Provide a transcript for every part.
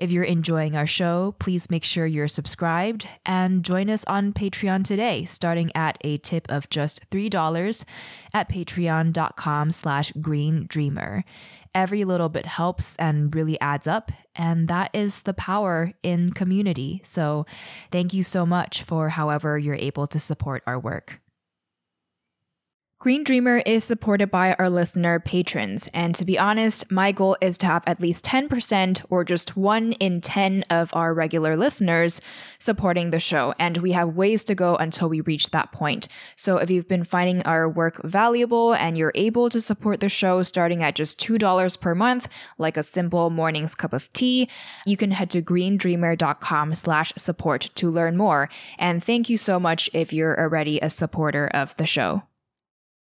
If you're enjoying our show, please make sure you're subscribed and join us on Patreon today, starting at a tip of just $3 at patreon.com slash green dreamer. Every little bit helps and really adds up. And that is the power in community. So thank you so much for however you're able to support our work. Green Dreamer is supported by our listener patrons, and to be honest, my goal is to have at least 10% or just 1 in 10 of our regular listeners supporting the show, and we have ways to go until we reach that point. So if you've been finding our work valuable and you're able to support the show starting at just $2 per month, like a simple morning's cup of tea, you can head to greendreamer.com slash support to learn more. And thank you so much if you're already a supporter of the show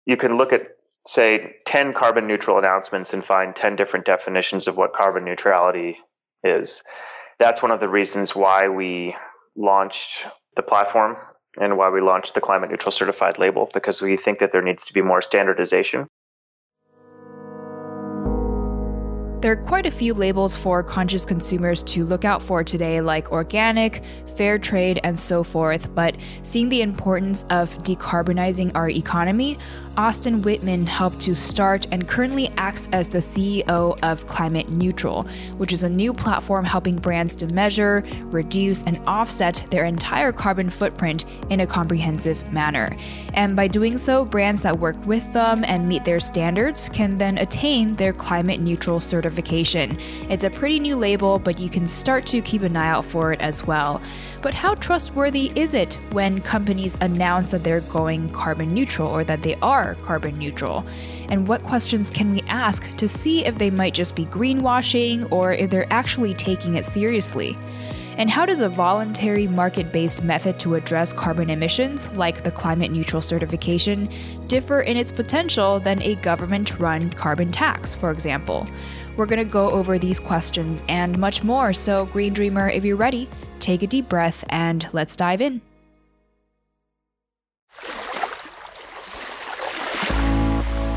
you can look at say 10 carbon neutral announcements and find 10 different definitions of what carbon neutrality is. That's one of the reasons why we launched the platform and why we launched the climate neutral certified label because we think that there needs to be more standardization. There are quite a few labels for conscious consumers to look out for today, like organic, fair trade, and so forth. But seeing the importance of decarbonizing our economy, Austin Whitman helped to start and currently acts as the CEO of Climate Neutral, which is a new platform helping brands to measure, reduce, and offset their entire carbon footprint in a comprehensive manner. And by doing so, brands that work with them and meet their standards can then attain their climate neutral certification. It's a pretty new label, but you can start to keep an eye out for it as well. But how trustworthy is it when companies announce that they're going carbon neutral or that they are carbon neutral? And what questions can we ask to see if they might just be greenwashing or if they're actually taking it seriously? And how does a voluntary market based method to address carbon emissions, like the climate neutral certification, differ in its potential than a government run carbon tax, for example? We're going to go over these questions and much more. So, Green Dreamer, if you're ready, take a deep breath and let's dive in.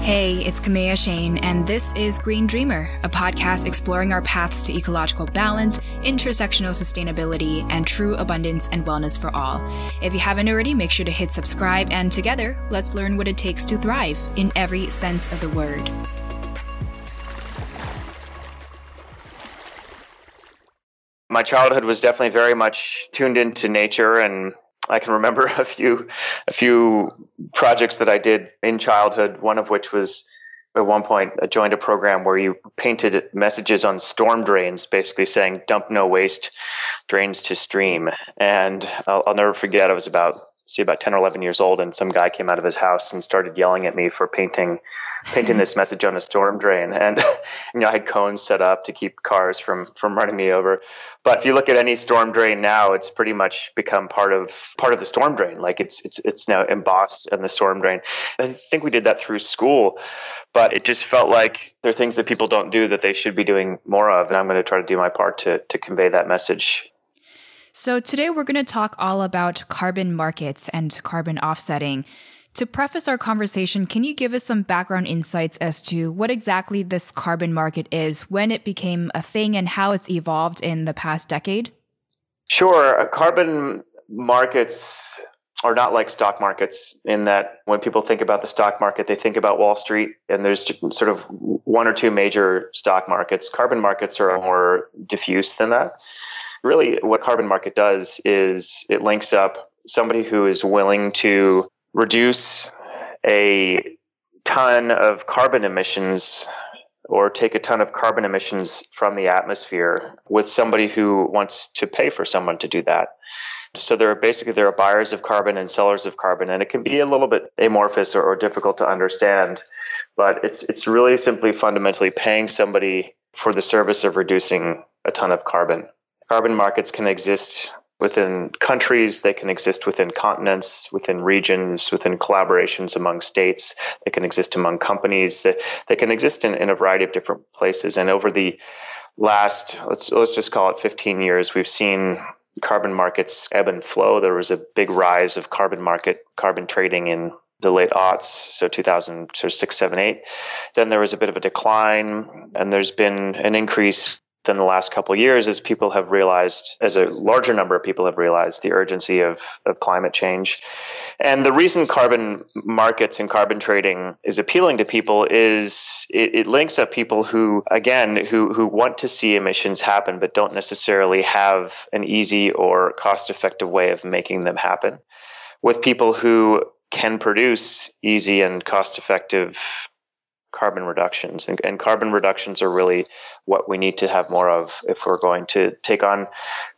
Hey, it's Kamea Chayne, and this is Green Dreamer, a podcast exploring our paths to ecological balance, intersectional sustainability, and true abundance and wellness for all. If you haven't already, make sure to hit subscribe, and together, let's learn what it takes to thrive in every sense of the word. My childhood was definitely very much tuned into nature and I can remember a few a few projects that I did in childhood. One of which was at one point I joined a program where you painted messages on storm drains, basically saying "dump no waste, drains to stream." And I'll, I'll never forget. I was about see about 10 or 11 years old and some guy came out of his house and started yelling at me for painting painting this message on a storm drain and you know I had cones set up to keep cars from from running me over but if you look at any storm drain now it's pretty much become part of part of the storm drain. Like it's it's it's now embossed in the storm drain. I think we did that through school but it just felt like there are things that people don't do that they should be doing more of and I'm going to try to do my part to to convey that message. So, today we're going to talk all about carbon markets and carbon offsetting. To preface our conversation, can you give us some background insights as to what exactly this carbon market is, when it became a thing, and how it's evolved in the past decade? Sure. Uh, carbon markets are not like stock markets in that when people think about the stock market, they think about Wall Street, and there's sort of one or two major stock markets. Carbon markets are more diffuse than that really what carbon market does is it links up somebody who is willing to reduce a ton of carbon emissions or take a ton of carbon emissions from the atmosphere with somebody who wants to pay for someone to do that. So there are basically there are buyers of carbon and sellers of carbon, and it can be a little bit amorphous or, or difficult to understand. But it's it's really simply fundamentally paying somebody for the service of reducing a ton of carbon carbon markets can exist within countries, they can exist within continents, within regions, within collaborations among states, they can exist among companies, they, they can exist in, in a variety of different places. And over the last, let's, let's just call it 15 years, we've seen carbon markets ebb and flow. There was a big rise of carbon market, carbon trading in the late aughts, so 2006, 7, 8. Then there was a bit of a decline, and there's been an increase in the last couple years as people have realized, as a larger number of people have realized, the urgency of, of climate change. And the reason carbon markets and carbon trading is appealing to people is it, it links up people who, again, who, who want to see emissions happen but don't necessarily have an easy or cost effective way of making them happen with people who can produce easy and cost effective carbon reductions. And, and, carbon reductions are really what we need to have more of if we're going to take on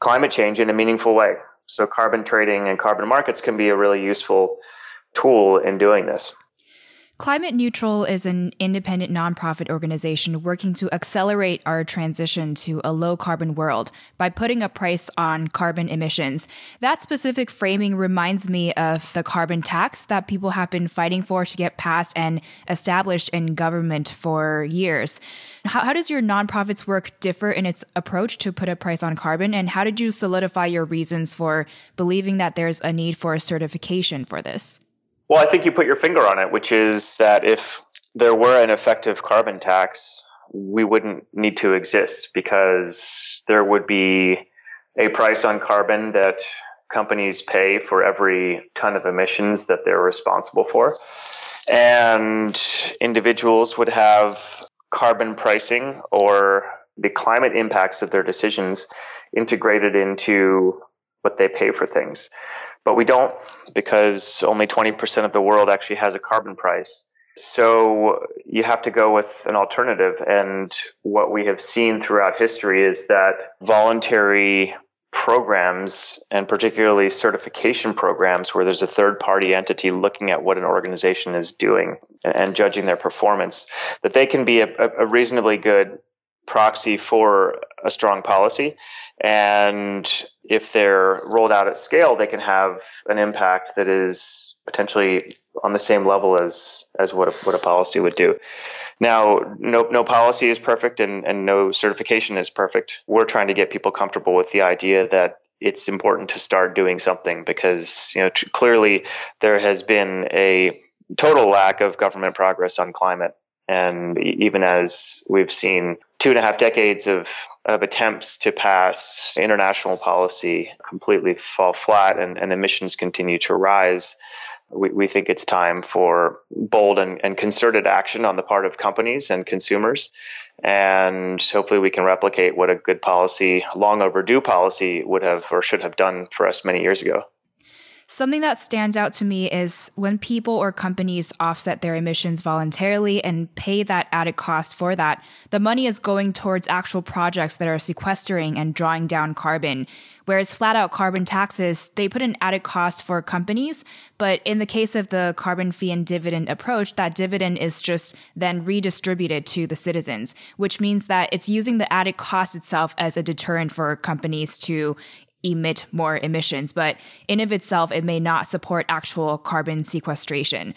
climate change in a meaningful way. So, carbon trading and carbon markets can be a really useful tool in doing this. Climate Neutral is an independent nonprofit organization working to accelerate our transition to a low carbon world by putting a price on carbon emissions. That specific framing reminds me of the carbon tax that people have been fighting for to get passed and established in government for years. How, how does your nonprofit's work differ in its approach to put a price on carbon? And how did you solidify your reasons for believing that there's a need for a certification for this? Well, I think you put your finger on it, which is that if there were an effective carbon tax, we wouldn't need to exist because there would be a price on carbon that companies pay for every ton of emissions that they're responsible for. And individuals would have carbon pricing or the climate impacts of their decisions integrated into what they pay for things. But we don't because only 20% of the world actually has a carbon price. So you have to go with an alternative. And what we have seen throughout history is that voluntary programs and particularly certification programs where there's a third party entity looking at what an organization is doing and judging their performance, that they can be a, a reasonably good proxy for a strong policy. And if they're rolled out at scale, they can have an impact that is potentially on the same level as as what a, what a policy would do. Now, no no policy is perfect, and and no certification is perfect. We're trying to get people comfortable with the idea that it's important to start doing something because you know t- clearly there has been a total lack of government progress on climate and even as we've seen two and a half decades of, of attempts to pass international policy completely fall flat and, and emissions continue to rise, we, we think it's time for bold and, and concerted action on the part of companies and consumers. And hopefully we can replicate what a good policy, long overdue policy would have or should have done for us many years ago. Something that stands out to me is when people or companies offset their emissions voluntarily and pay that added cost for that, the money is going towards actual projects that are sequestering and drawing down carbon. Whereas flat out carbon taxes, they put an added cost for companies. But in the case of the carbon fee and dividend approach, that dividend is just then redistributed to the citizens, which means that it's using the added cost itself as a deterrent for companies to emit more emissions, but in of itself, it may not support actual carbon sequestration.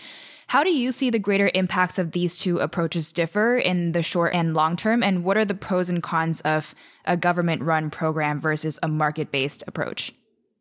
How do you see the greater impacts of these two approaches differ in the short and long term? And what are the pros and cons of a government run program versus a market based approach?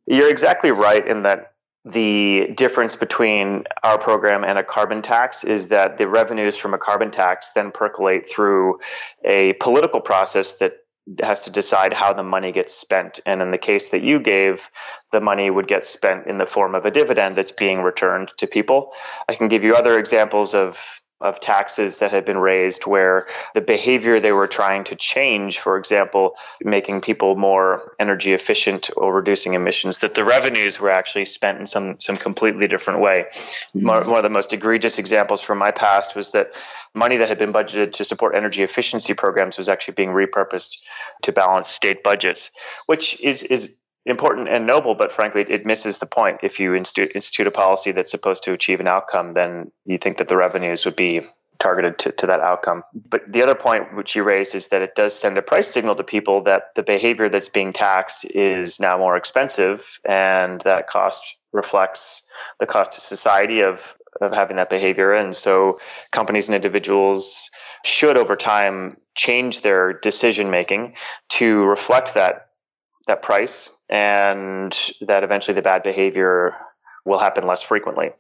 You're exactly right in that the difference between our program and a carbon tax is that the revenues from a carbon tax then percolate through a political process that has to decide how the money gets spent. And in the case that you gave, the money would get spent in the form of a dividend that's being returned to people. I can give you other examples of of taxes that had been raised where the behavior they were trying to change, for example, making people more energy efficient or reducing emissions, that the revenues were actually spent in some some completely different way. Mm-hmm. One of the most egregious examples from my past was that money that had been budgeted to support energy efficiency programs was actually being repurposed to balance state budgets, which is is important and noble, but frankly, it misses the point. If you institute, institute a policy that's supposed to achieve an outcome, then you think that the revenues would be targeted to, to that outcome. But the other point which you raised is that it does send a price signal to people that the behavior that's being taxed is now more expensive, and that cost reflects the cost to society of of having that behavior. And so companies and individuals should over time change their decision making to reflect that that price and that eventually the bad behavior will happen less frequently.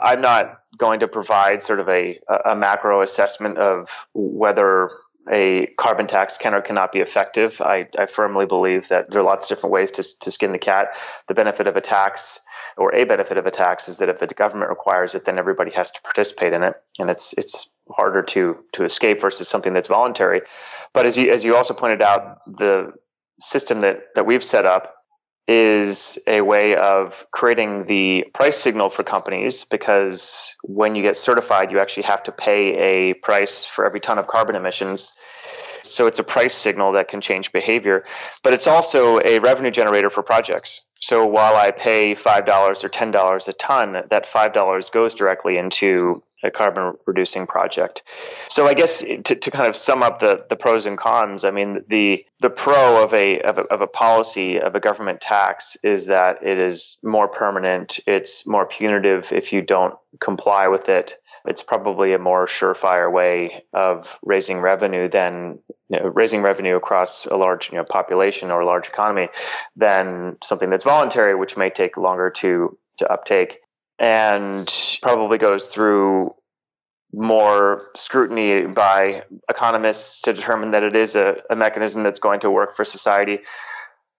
I'm not going to provide sort of a, a macro assessment of whether a carbon tax can or cannot be effective. I, I firmly believe that there are lots of different ways to, to skin the cat. The benefit of a tax or a benefit of a tax is that if the government requires it, then everybody has to participate in it, and it's it's harder to to escape versus something that's voluntary. But as you as you also pointed out, the system that that we've set up is a way of creating the price signal for companies because when you get certified, you actually have to pay a price for every ton of carbon emissions. So it's a price signal that can change behavior, but it's also a revenue generator for projects. So while I pay $5 or $10 a ton, that $5 goes directly into a carbon reducing project. So I guess to, to kind of sum up the, the pros and cons, I mean the the pro of a, of a of a policy of a government tax is that it is more permanent, it's more punitive if you don't comply with it. It's probably a more surefire way of raising revenue than you know, raising revenue across a large you know, population or a large economy than something that's voluntary, which may take longer to to uptake and probably goes through more scrutiny by economists to determine that it is a, a, mechanism that's going to work for society.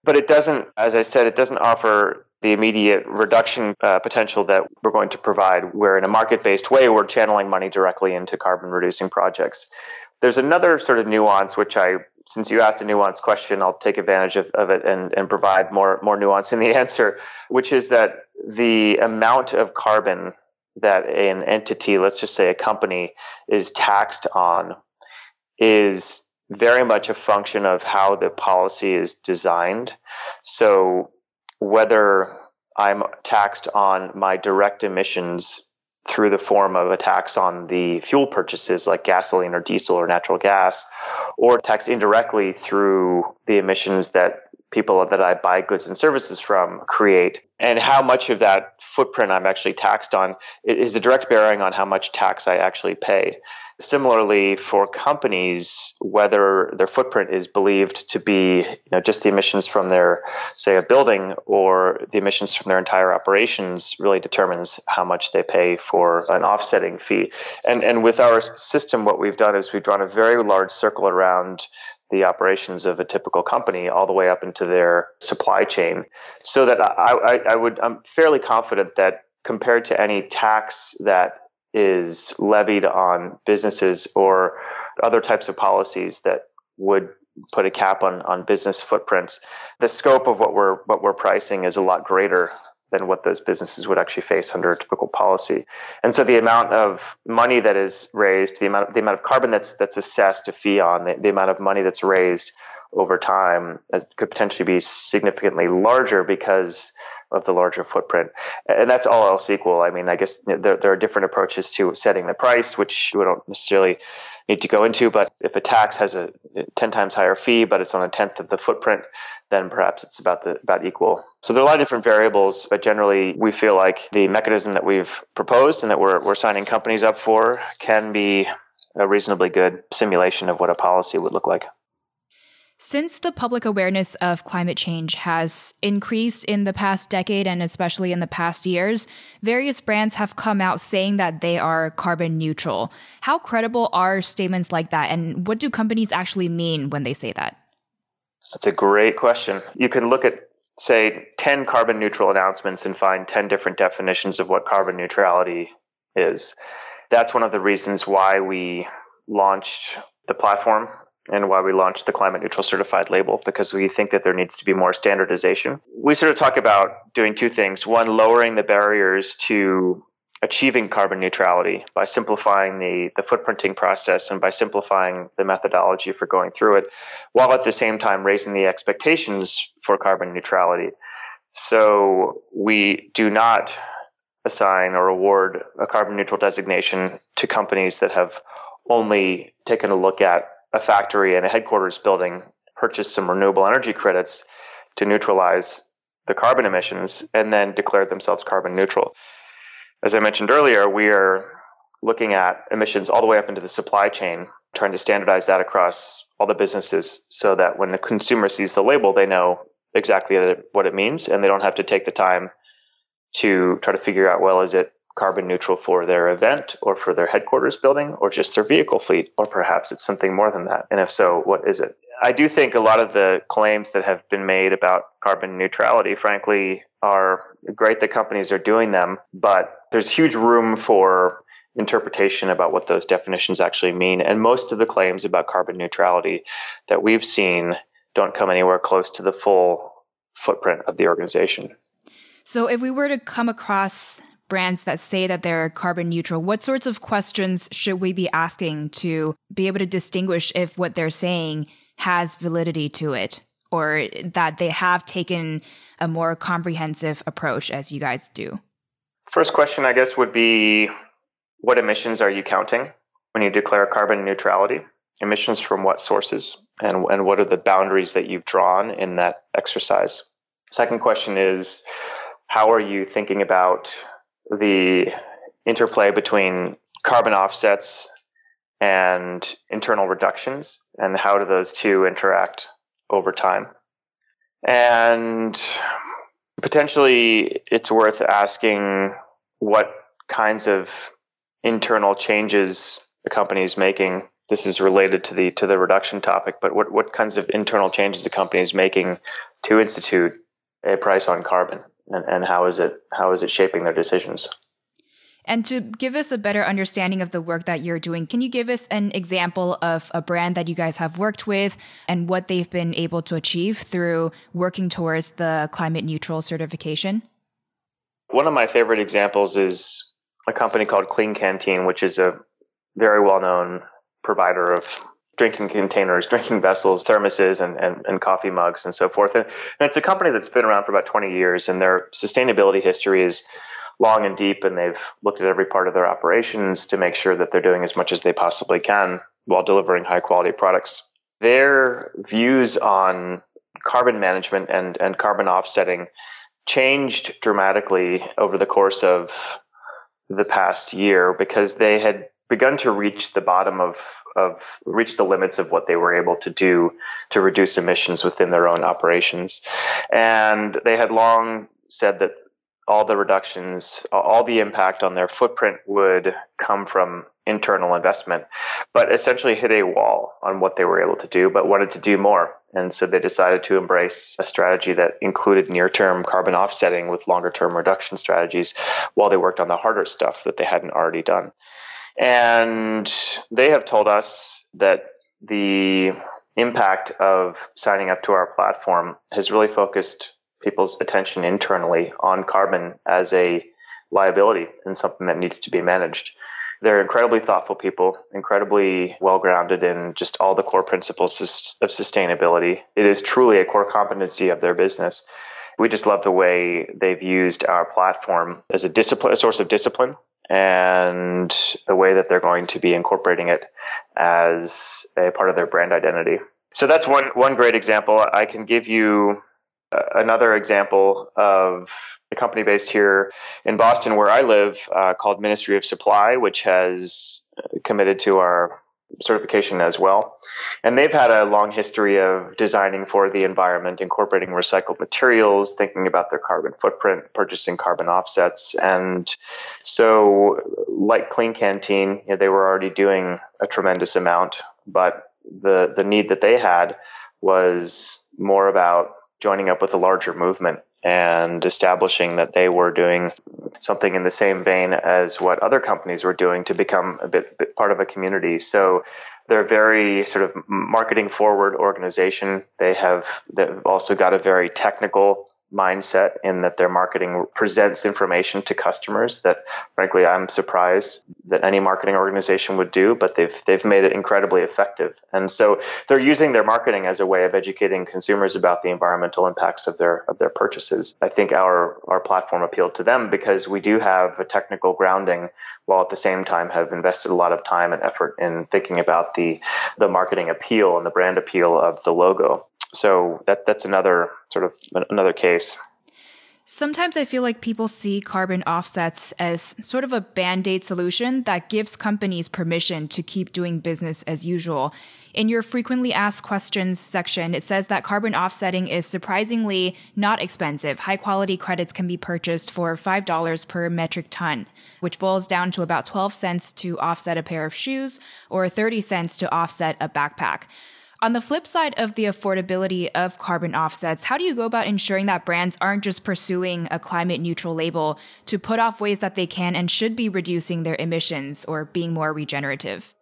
But it doesn't, as I said, it doesn't offer the immediate reduction uh, potential that we're going to provide, where in a market based way, we're channeling money directly into carbon reducing projects. There's another sort of nuance, which I since you asked a nuanced question, I'll take advantage of, of it and, and provide more more nuance in the answer, which is that the amount of carbon that an entity, let's just say a company, is taxed on is very much a function of how the policy is designed. So whether I'm taxed on my direct emissions through the form of a tax on the fuel purchases like gasoline or diesel or natural gas, or taxed indirectly through the emissions that people that I buy goods and services from create, and how much of that footprint I'm actually taxed on is a direct bearing on how much tax I actually pay. Similarly, for companies, whether their footprint is believed to be you know, just the emissions from their, say, a building or the emissions from their entire operations really determines how much they pay for an offsetting fee. And, and with our system, what we've done is we've drawn a very large circle around the operations of a typical company all the way up into their supply chain. So that I, I, I would, I'm fairly confident that compared to any tax that is levied on businesses or other types of policies that would put a cap on, on business footprints, the scope of what we're what we're pricing is a lot greater than what those businesses would actually face under a typical policy. And so the amount of money that is raised, the amount the amount of carbon that's that's assessed a fee on, the, the amount of money that's raised over time could potentially be significantly larger because of the larger footprint. And that's all else equal. I mean, I guess there, there are different approaches to setting the price, which we don't necessarily need to go into. But if a tax has a 10 times higher fee, but it's on a tenth of the footprint, then perhaps it's about the about equal. So there are a lot of different variables, but generally we feel like the mechanism that we've proposed and that we're, we're signing companies up for can be a reasonably good simulation of what a policy would look like. Since the public awareness of climate change has increased in the past decade and especially in the past years, various brands have come out saying that they are carbon neutral. How credible are statements like that, and what do companies actually mean when they say that? That's a great question. You can look at, say, 10 carbon neutral announcements and find 10 different definitions of what carbon neutrality is. That's one of the reasons why we launched the platform and why we launched the climate neutral certified label because we think that there needs to be more standardization. We sort of talk about doing two things. One, lowering the barriers to achieving carbon neutrality by simplifying the, the footprinting process and by simplifying the methodology for going through it, while at the same time raising the expectations for carbon neutrality. So we do not assign or award a carbon neutral designation to companies that have only taken a look at a factory and a headquarters building, purchased some renewable energy credits to neutralize the carbon emissions, and then declared themselves carbon neutral. As I mentioned earlier, we are looking at emissions all the way up into the supply chain, trying to standardize that across all the businesses so that when the consumer sees the label, they know exactly what it means and they don't have to take the time to try to figure out well, is it carbon neutral for their event or for their headquarters building or just their vehicle fleet? Or perhaps it's something more than that. And if so, what is it? I do think a lot of the claims that have been made about carbon neutrality, frankly, are great that companies are doing them, but there's huge room for interpretation about what those definitions actually mean. And most of the claims about carbon neutrality that we've seen don't come anywhere close to the full footprint of the organization. So, if we were to come across brands that say that they're carbon neutral, what sorts of questions should we be asking to be able to distinguish if what they're saying has validity to it or that they have taken a more comprehensive approach as you guys do? First question, I guess, would be what emissions are you counting when you declare carbon neutrality? Emissions from what sources? And, and what are the boundaries that you've drawn in that exercise? Second question is how are you thinking about the interplay between carbon offsets and internal reductions, and how do those two interact over time? And potentially, it's worth asking what kinds of internal changes the company is making. This is related to the to the reduction topic, but what, what kinds of internal changes the company is making to institute a price on carbon? And, and how is it how is it shaping their decisions? And to give us a better understanding of the work that you're doing, can you give us an example of a brand that you guys have worked with and what they've been able to achieve through working towards the climate neutral certification? One of my favorite examples is a company called Klean Kanteen, which is a very well known provider of drinking containers, drinking vessels, thermoses, and, and, and coffee mugs, and so forth. And, and, it's a company that's been around for about 20 years, and their sustainability history is long and deep, and they've looked at every part of their operations to make sure that they're doing as much as they possibly can while delivering high quality products. Their views on carbon management and, and carbon offsetting changed dramatically over the course of the past year because they had begun to reach the bottom of of reach the limits of what they were able to do to reduce emissions within their own operations. And they had long said that all the reductions, all the impact on their footprint would come from internal investment, but essentially hit a wall on what they were able to do, but wanted to do more. And so they decided to embrace a strategy that included near term carbon offsetting with longer term reduction strategies while they worked on the harder stuff that they hadn't already done. And they have told us that the impact of signing up to our platform has really focused people's attention internally on carbon as a liability and something that needs to be managed. They're incredibly thoughtful people, incredibly well grounded in just all the core principles of sustainability. It is truly a core competency of their business. We just love the way they've used our platform as a discipline, a source of discipline and the way that they're going to be incorporating it as a part of their brand identity. So that's one one great example. I can give you uh, another example of a company based here in Boston, where I live, uh, called Ministry of Supply, which has committed to our certification as well. And they've had a long history of designing for the environment, incorporating recycled materials, thinking about their carbon footprint, purchasing carbon offsets. And so, like Klean Kanteen, you know, they were already doing a tremendous amount, but the, the need that they had was more about joining up with a larger movement and establishing that they were doing something in the same vein as what other companies were doing to become a bit, bit part of a community. So they're a very sort of marketing forward organization. They have they've also got a very technical mindset in that their marketing presents information to customers that frankly I'm surprised that any marketing organization would do, but they've they've made it incredibly effective. And so they're using their marketing as a way of educating consumers about the environmental impacts of their of their purchases. I think our our platform appealed to them because we do have a technical grounding while at the same time have invested a lot of time and effort in thinking about the the marketing appeal and the brand appeal of the logo so that that's another sort of another case. Sometimes I feel like people see carbon offsets as sort of a band aid solution that gives companies permission to keep doing business as usual. In your frequently asked questions section, it says that carbon offsetting is surprisingly not expensive. High quality credits can be purchased for $5 per metric ton, which boils down to about 12 cents to offset a pair of shoes or 30 cents to offset a backpack. On the flip side of the affordability of carbon offsets, how do you go about ensuring that brands aren't just pursuing a climate neutral label to put off ways that they can and should be reducing their emissions or being more regenerative?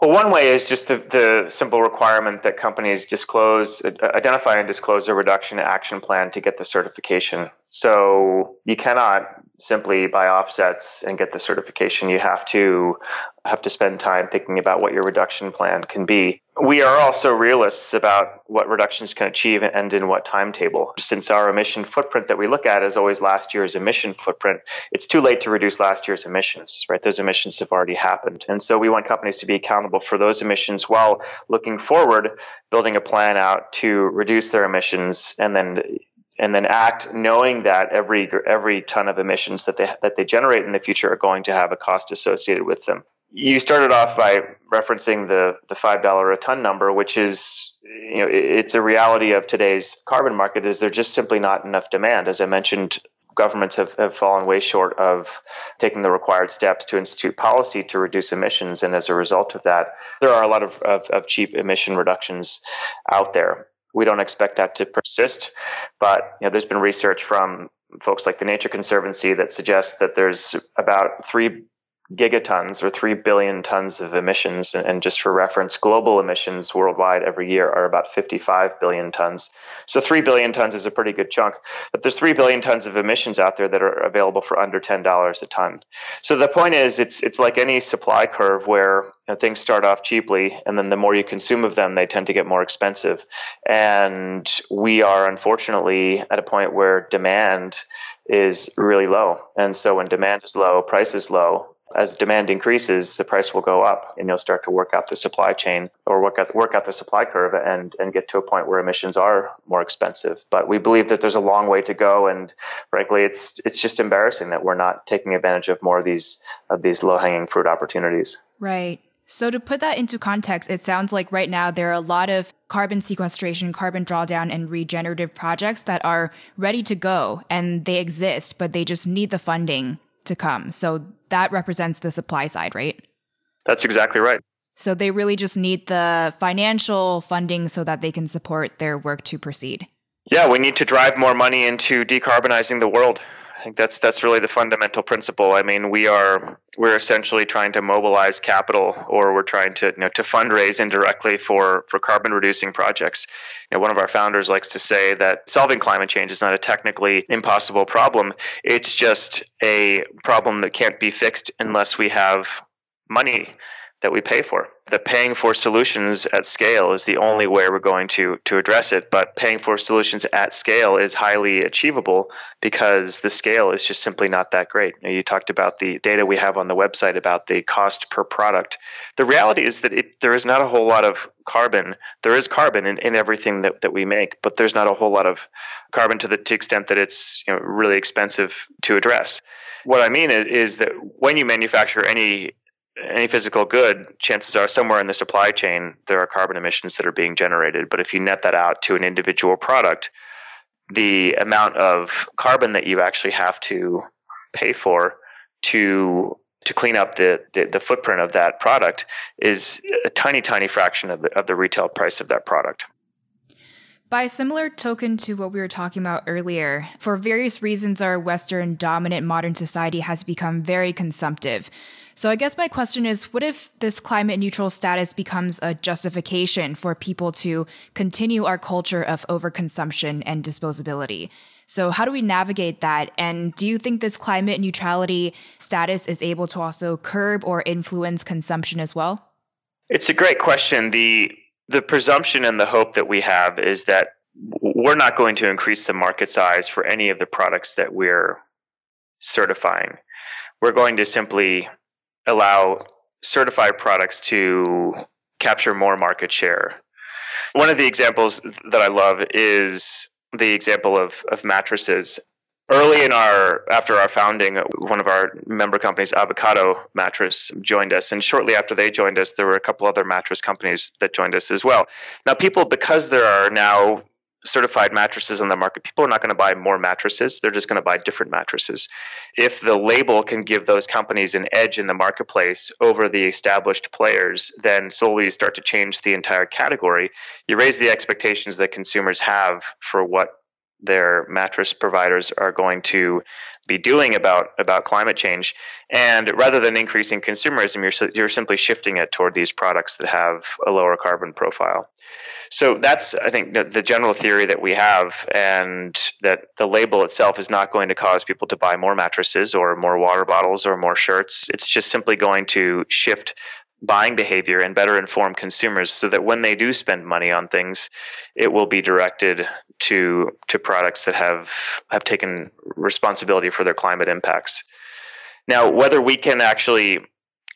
Well, one way is just the, the simple requirement that companies disclose, identify and disclose a reduction action plan to get the certification. So you cannot simply buy offsets and get the certification. You have to have to spend time thinking about what your reduction plan can be. We are also realists about what reductions can achieve and in what timetable. Since our emission footprint that we look at is always last year's emission footprint, it's too late to reduce last year's emissions, right? Those emissions have already happened. And so we want companies to be accountable for those emissions while looking forward, building a plan out to reduce their emissions and then and then act knowing that every every ton of emissions that they that they generate in the future are going to have a cost associated with them. You started off by referencing the the five dollar a ton number, which is you know it's a reality of today's carbon market. Is there just simply not enough demand? As I mentioned, governments have, have fallen way short of taking the required steps to institute policy to reduce emissions, and as a result of that, there are a lot of, of, of cheap emission reductions out there. We don't expect that to persist, but you know, there's been research from folks like the Nature Conservancy that suggests that there's about three gigatons or 3 billion tons of emissions. And just for reference, global emissions worldwide every year are about 55 billion tons. So 3 billion tons is a pretty good chunk. But there's 3 billion tons of emissions out there that are available for under $10 a ton. So the point is, it's, it's like any supply curve where you know, things start off cheaply, and then the more you consume of them, they tend to get more expensive. And we are unfortunately at a point where demand is really low. And so when demand is low, price is low, as demand increases, the price will go up, and you'll start to work out the supply chain or work out work out the supply curve and and get to a point where emissions are more expensive. But we believe that there's a long way to go, and frankly, it's it's just embarrassing that we're not taking advantage of more of these of these low hanging fruit opportunities. Right. So, to put that into context, it sounds like right now there are a lot of carbon sequestration, carbon drawdown, and regenerative projects that are ready to go and they exist, but they just need the funding to come. So that represents the supply side, right? That's exactly right. So they really just need the financial funding so that they can support their work to proceed. Yeah, we need to drive more money into decarbonizing the world. I think that's that's really the fundamental principle. I mean, we are we're essentially trying to mobilize capital, or we're trying to you know to fundraise indirectly for for carbon reducing projects. You know, one of our founders likes to say that solving climate change is not a technically impossible problem. It's just a problem that can't be fixed unless we have money that we pay for. The paying for solutions at scale is the only way we're going to to address it. But paying for solutions at scale is highly achievable because the scale is just simply not that great. You, talked about the data we have on the website about the cost per product. The reality is that it, there is not a whole lot of carbon. There is carbon in, in everything that, that we make, but there's not a whole lot of carbon to the to extent that it's you know, really expensive to address. What I mean is that when you manufacture any any physical good, chances are somewhere in the supply chain there are carbon emissions that are being generated. But if you net that out to an individual product, the amount of carbon that you actually have to pay for to to clean up the, the, the footprint of that product is a tiny, tiny fraction of the, of the retail price of that product. By a similar token to what we were talking about earlier, for various reasons, our Western dominant modern society has become very consumptive. So I guess my question is what if this climate neutral status becomes a justification for people to continue our culture of overconsumption and disposability? So, how do we navigate that? And do you think this climate neutrality status is able to also curb or influence consumption as well? It's a great question. The the presumption and the hope that we have is that we're not going to increase the market size for any of the products that we're certifying. We're going to simply allow certified products to capture more market share. One of the examples that I love is the example of, of mattresses. Early in our, after our founding, one of our member companies, Avocado Mattress, joined us. And shortly after they joined us, there were a couple other mattress companies that joined us as well. Now, people, because there are now certified mattresses on the market, people are not going to buy more mattresses. They're just going to buy different mattresses. If the label can give those companies an edge in the marketplace over the established players, then slowly you start to change the entire category. You raise the expectations that consumers have for what their mattress providers are going to be doing about about climate change and rather than increasing consumerism you're you're simply shifting it toward these products that have a lower carbon profile so that's, I think, the, the general theory that we have, and that the label itself is not going to cause people to buy more mattresses or more water bottles or more shirts. It's just simply going to shift buying behavior and better inform consumers so that when they do spend money on things it will be directed to to products that have have taken responsibility for their climate impacts. Now whether we can actually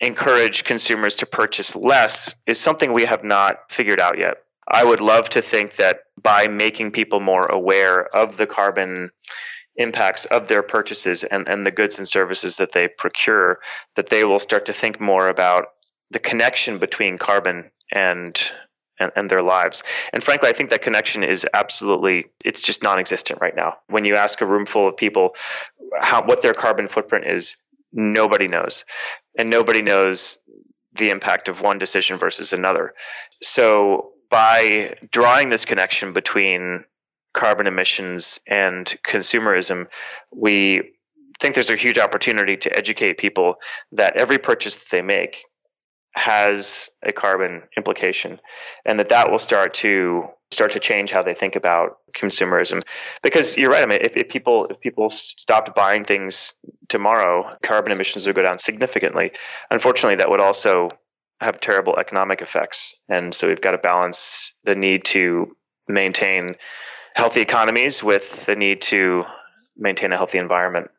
encourage consumers to purchase less is something we have not figured out yet. I would love to think that by making people more aware of the carbon impacts of their purchases and, and the goods and services that they procure, that they will start to think more about the connection between carbon and, and and, their lives. And frankly, I think that connection is absolutely it's just non-existent right now. When you ask a room full of people how what their carbon footprint is, nobody knows. And nobody knows the impact of one decision versus another. So by drawing this connection between carbon emissions and consumerism, we think there's a huge opportunity to educate people that every purchase that they make has a carbon implication and that that will start to start to change how they think about consumerism because you're right i mean if, if people if people stopped buying things tomorrow carbon emissions would go down significantly unfortunately that would also have terrible economic effects. And so we've got to balance the need to maintain healthy economies with the need to maintain a healthy environment.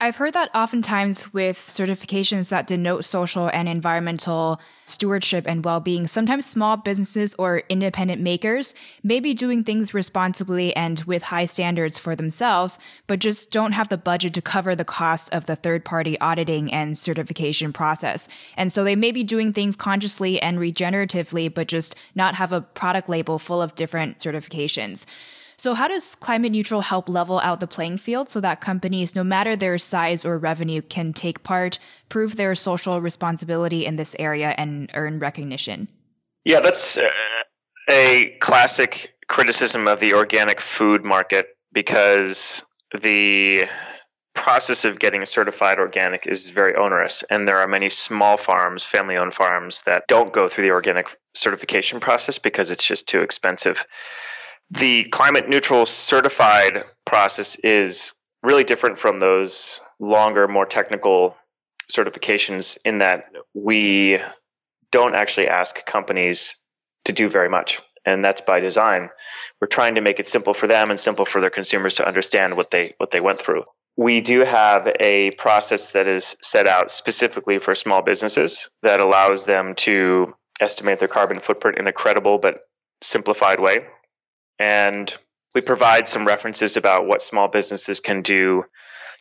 I've heard that oftentimes with certifications that denote social and environmental stewardship and well being, sometimes small businesses or independent makers may be doing things responsibly and with high standards for themselves, but just don't have the budget to cover the cost of the third party auditing and certification process. And so they may be doing things consciously and regeneratively, but just not have a product label full of different certifications. So, how does climate neutral help level out the playing field so that companies, no matter their size or revenue, can take part, prove their social responsibility in this area, and earn recognition? Yeah, that's uh, a classic criticism of the organic food market because the process of getting certified organic is very onerous and there are many small farms family owned farms that don't go through the organic certification process because it's just too expensive the climate neutral certified process is really different from those longer, more technical certifications in that we don't actually ask companies to do very much. And that's by design. We're trying to make it simple for them and simple for their consumers to understand what they what they went through. We do have a process that is set out specifically for small businesses that allows them to estimate their carbon footprint in a credible but simplified way and we provide some references about what small businesses can do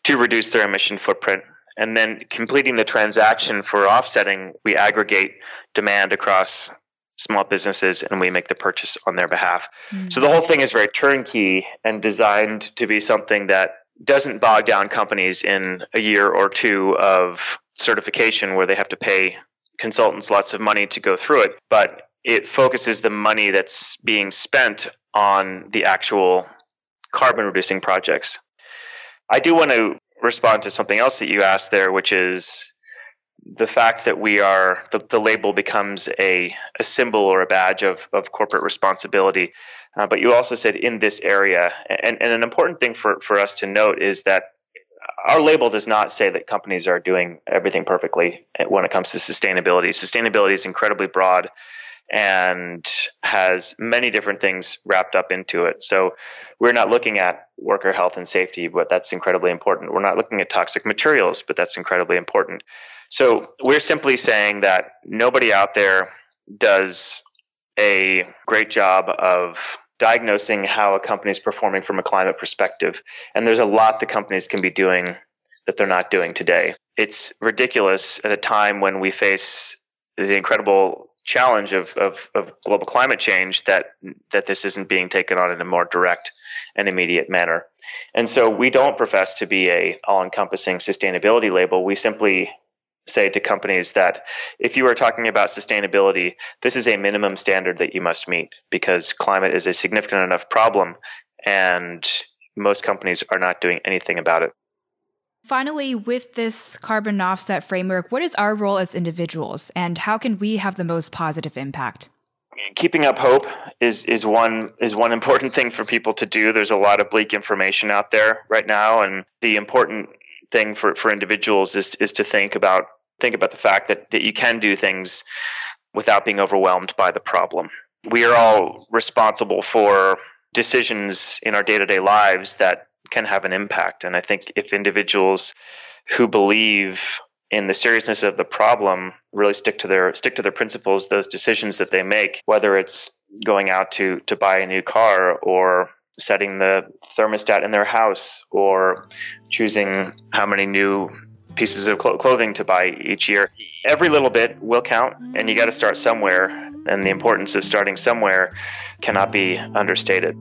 to reduce their emission footprint. And then completing the transaction for offsetting, we aggregate demand across small businesses and we make the purchase on their behalf. Mm-hmm. So the whole thing is very turnkey and designed to be something that doesn't bog down companies in a year or two of certification where they have to pay consultants lots of money to go through it, but it focuses the money that's being spent on the actual carbon reducing projects. I do want to respond to something else that you asked there, which is the fact that we are the, the label becomes a, a symbol or a badge of, of corporate responsibility. Uh, but you also said in this area, and, and an important thing for, for us to note is that our label does not say that companies are doing everything perfectly when it comes to sustainability. Sustainability is incredibly broad and has many different things wrapped up into it. So we're not looking at worker health and safety, but that's incredibly important. We're not looking at toxic materials, but that's incredibly important. So we're simply saying that nobody out there does a great job of diagnosing how a company is performing from a climate perspective. And there's a lot the companies can be doing that they're not doing today. It's ridiculous at a time when we face the incredible challenge of, of, of, global climate change that that this isn't being taken on in a more direct and immediate manner. And so we don't profess to be a all-encompassing sustainability label. We simply say to companies that if you are talking about sustainability, this is a minimum standard that you must meet because climate is a significant enough problem and most companies are not doing anything about it. Finally, with this carbon offset framework, what is our role as individuals and how can we have the most positive impact? Keeping up hope is, is one is one important thing for people to do. There's a lot of bleak information out there right now, and the important thing for, for individuals is is to think about think about the fact that, that you can do things without being overwhelmed by the problem. We are all responsible for decisions in our day to day lives that can have an impact. And I think if individuals who believe in the seriousness of the problem really stick to their stick to their principles those decisions that they make whether it's going out to to buy a new car or setting the thermostat in their house or choosing how many new pieces of clothing to buy each year. Every little bit will count, and you got to start somewhere. And the importance of starting somewhere cannot be understated.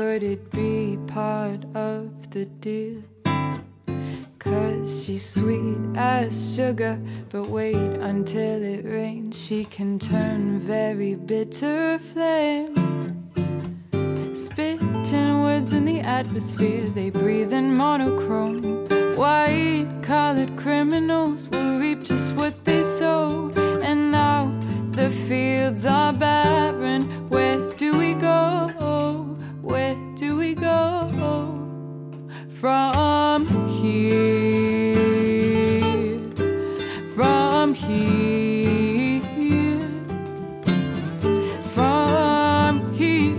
Could it be part of the deal? Cause she's sweet as sugar, but wait until it rains. She can turn very bitter flame. Spitting words in the atmosphere, they breathe in monochrome. White collared criminals will reap just what they sow. And now the fields are barren. Where do we go? From here, from here, from here,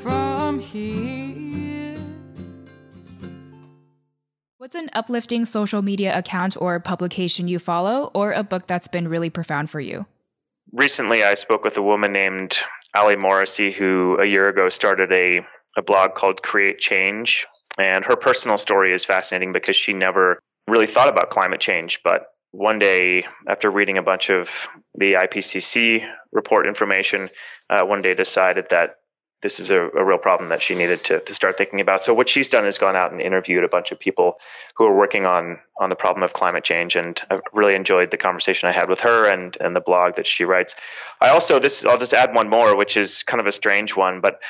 from here. What's an uplifting social media account or publication you follow, or a book that's been really profound for you? Recently, I spoke with a woman named Ali Morrissey, who a year ago started a a blog called Create Change. And her personal story is fascinating because she never really thought about climate change. But one day, after reading a bunch of the IPCC report information, uh, one day decided that this is a, a, real problem that she needed to, to start thinking about. So what she's done is gone out and interviewed a bunch of people who are working on on the problem of climate change, and I really enjoyed the conversation I had with her and and the blog that she writes. I also this I'll just add one more, which is kind of a strange one, but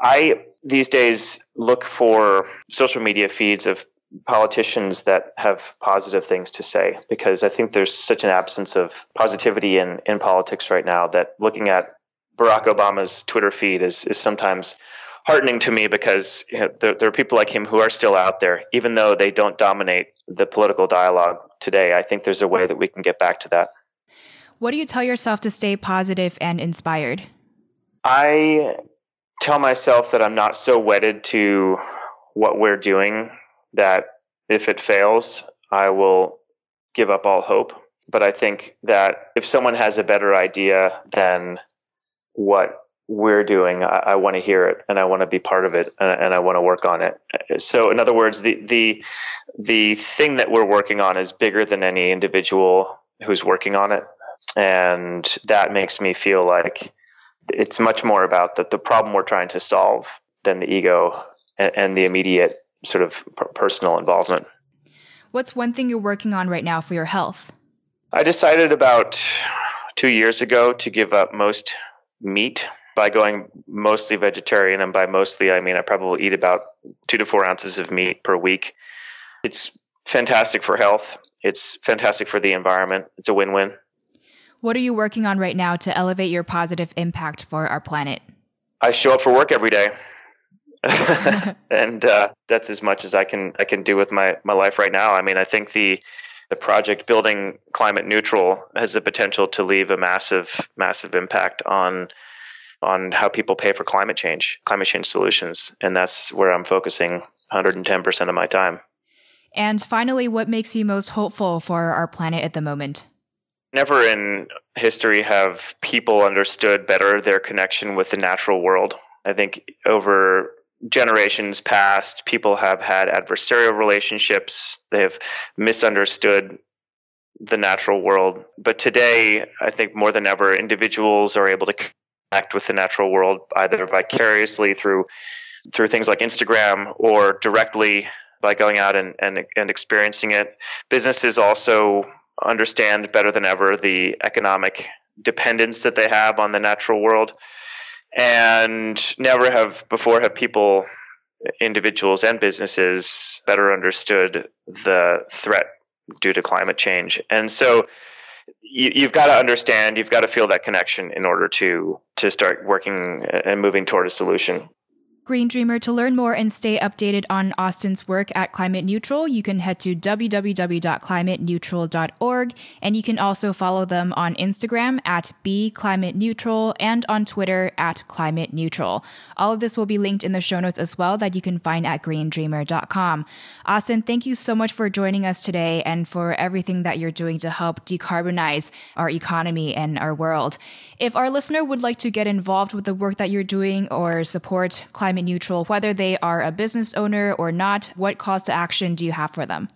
I these days look for social media feeds of politicians that have positive things to say because I think there's such an absence of positivity in, in politics right now that looking at Barack Obama's Twitter feed is, is sometimes heartening to me because you know, there, there are people like him who are still out there, even though they don't dominate the political dialogue today. I think there's a way that we can get back to that. What do you tell yourself to stay positive and inspired? I tell myself that I'm not so wedded to what we're doing that if it fails, I will give up all hope. But I think that if someone has a better idea than what we're doing, I, I want to hear it and I want to be part of it and, and I want to work on it. So, in other words, the the the thing that we're working on is bigger than any individual who's working on it, and that makes me feel like it's much more about the, the problem we're trying to solve than the ego and, and the immediate sort of personal involvement. What's one thing you're working on right now for your health? I decided about two years ago to give up most meat by going mostly vegetarian. And by mostly, I mean I probably eat about two to four ounces of meat per week. It's fantastic for health, it's fantastic for the environment. It's a win win. What are you working on right now to elevate your positive impact for our planet? I show up for work every day. and uh, that's as much as I can I can do with my, my life right now. I mean, I think the the project building climate neutral has the potential to leave a massive massive impact on on how people pay for climate change, climate change solutions, and that's where I'm focusing 110% of my time. And finally, what makes you most hopeful for our planet at the moment? Never in history have people understood better their connection with the natural world. I think over generations past, people have had adversarial relationships. They have misunderstood the natural world. But today, I think more than ever, individuals are able to connect with the natural world either vicariously through through things like Instagram or directly by going out and, and, and experiencing it. Businesses also understand better than ever the economic dependence that they have on the natural world. And never have before have people individuals and businesses better understood the threat due to climate change. And so you, have got to understand you've got to feel that connection in order to to start working and moving toward a solution Green Dreamer, to learn more and stay updated on Austin's work at Climate Neutral, you can head to www.climateneutral.org and you can also follow them on Instagram at BeClimateNeutral and on Twitter at Climate Neutral. All of this will be linked in the show notes as well that you can find at greendreamer.com. Austin, thank you so much for joining us today and for everything that you're doing to help decarbonize our economy and our world. If our listener would like to get involved with the work that you're doing or support climate climate neutral, whether they are a business owner or not? What calls to action do you have for them?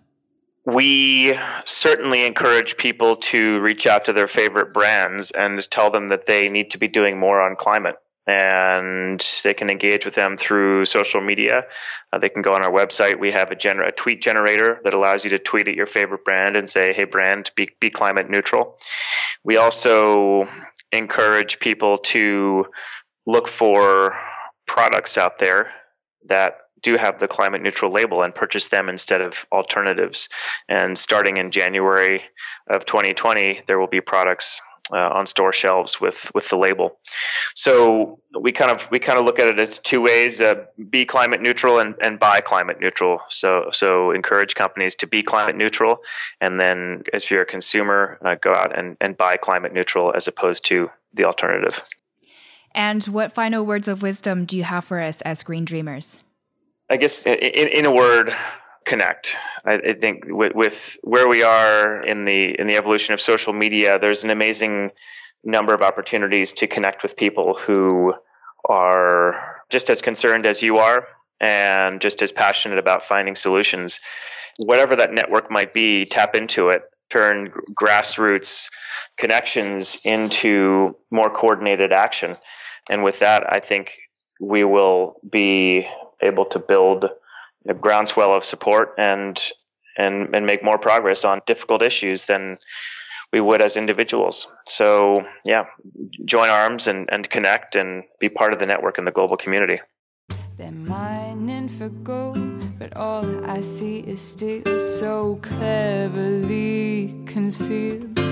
We certainly encourage people to reach out to their favorite brands and tell them that they need to be doing more on climate. And they can engage with them through social media. Uh, they can go on our website. We have a, gener- a, tweet generator that allows you to tweet at your favorite brand and say, hey, brand, be, be climate neutral. We also encourage people to look for products out there that do have the climate neutral label and purchase them instead of alternatives. And starting in January of 2020, there will be products uh, on store shelves with with the label. So we kind of we kind of look at it as two ways: uh, be climate neutral and, and buy climate neutral. So so encourage companies to be climate neutral, and then as you're a consumer, uh, go out and, and buy climate neutral as opposed to the alternative. And what final words of wisdom do you have for us as Green Dreamers? I guess in, in a word, connect. I, I think with, with, where we are in the in the evolution of social media, there's an amazing number of opportunities to connect with people who are just as concerned as you are and just as passionate about finding solutions. Whatever that network might be, tap into it. Turn grassroots connections into more coordinated action. And with that, I think we will be able to build a groundswell of support and and and make more progress on difficult issues than we would as individuals. So yeah, join arms and, and connect and be part of the network in the global community. They're mining for gold, but all I see is still so cleverly concealed.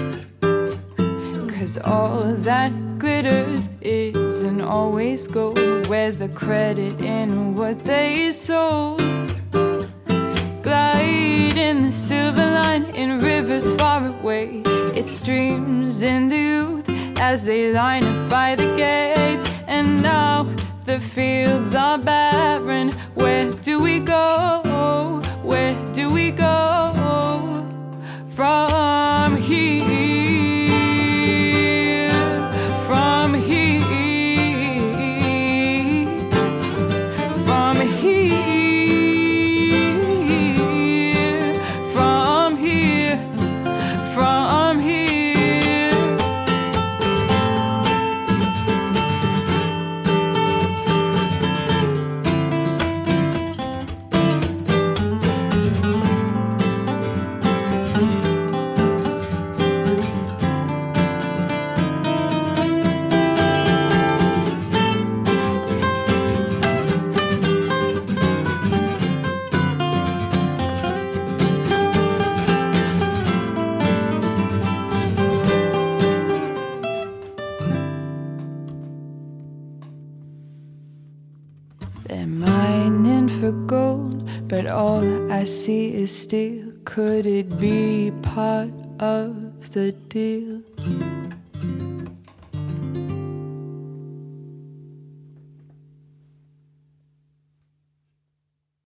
Cause all that glitters isn't always gold. Where's the credit in what they sold? Glide in the silver line in rivers far away. It streams in the youth as they line up by the gates. And now the fields are barren. Where do we go? Where do we go steel. Could it be part of the deal?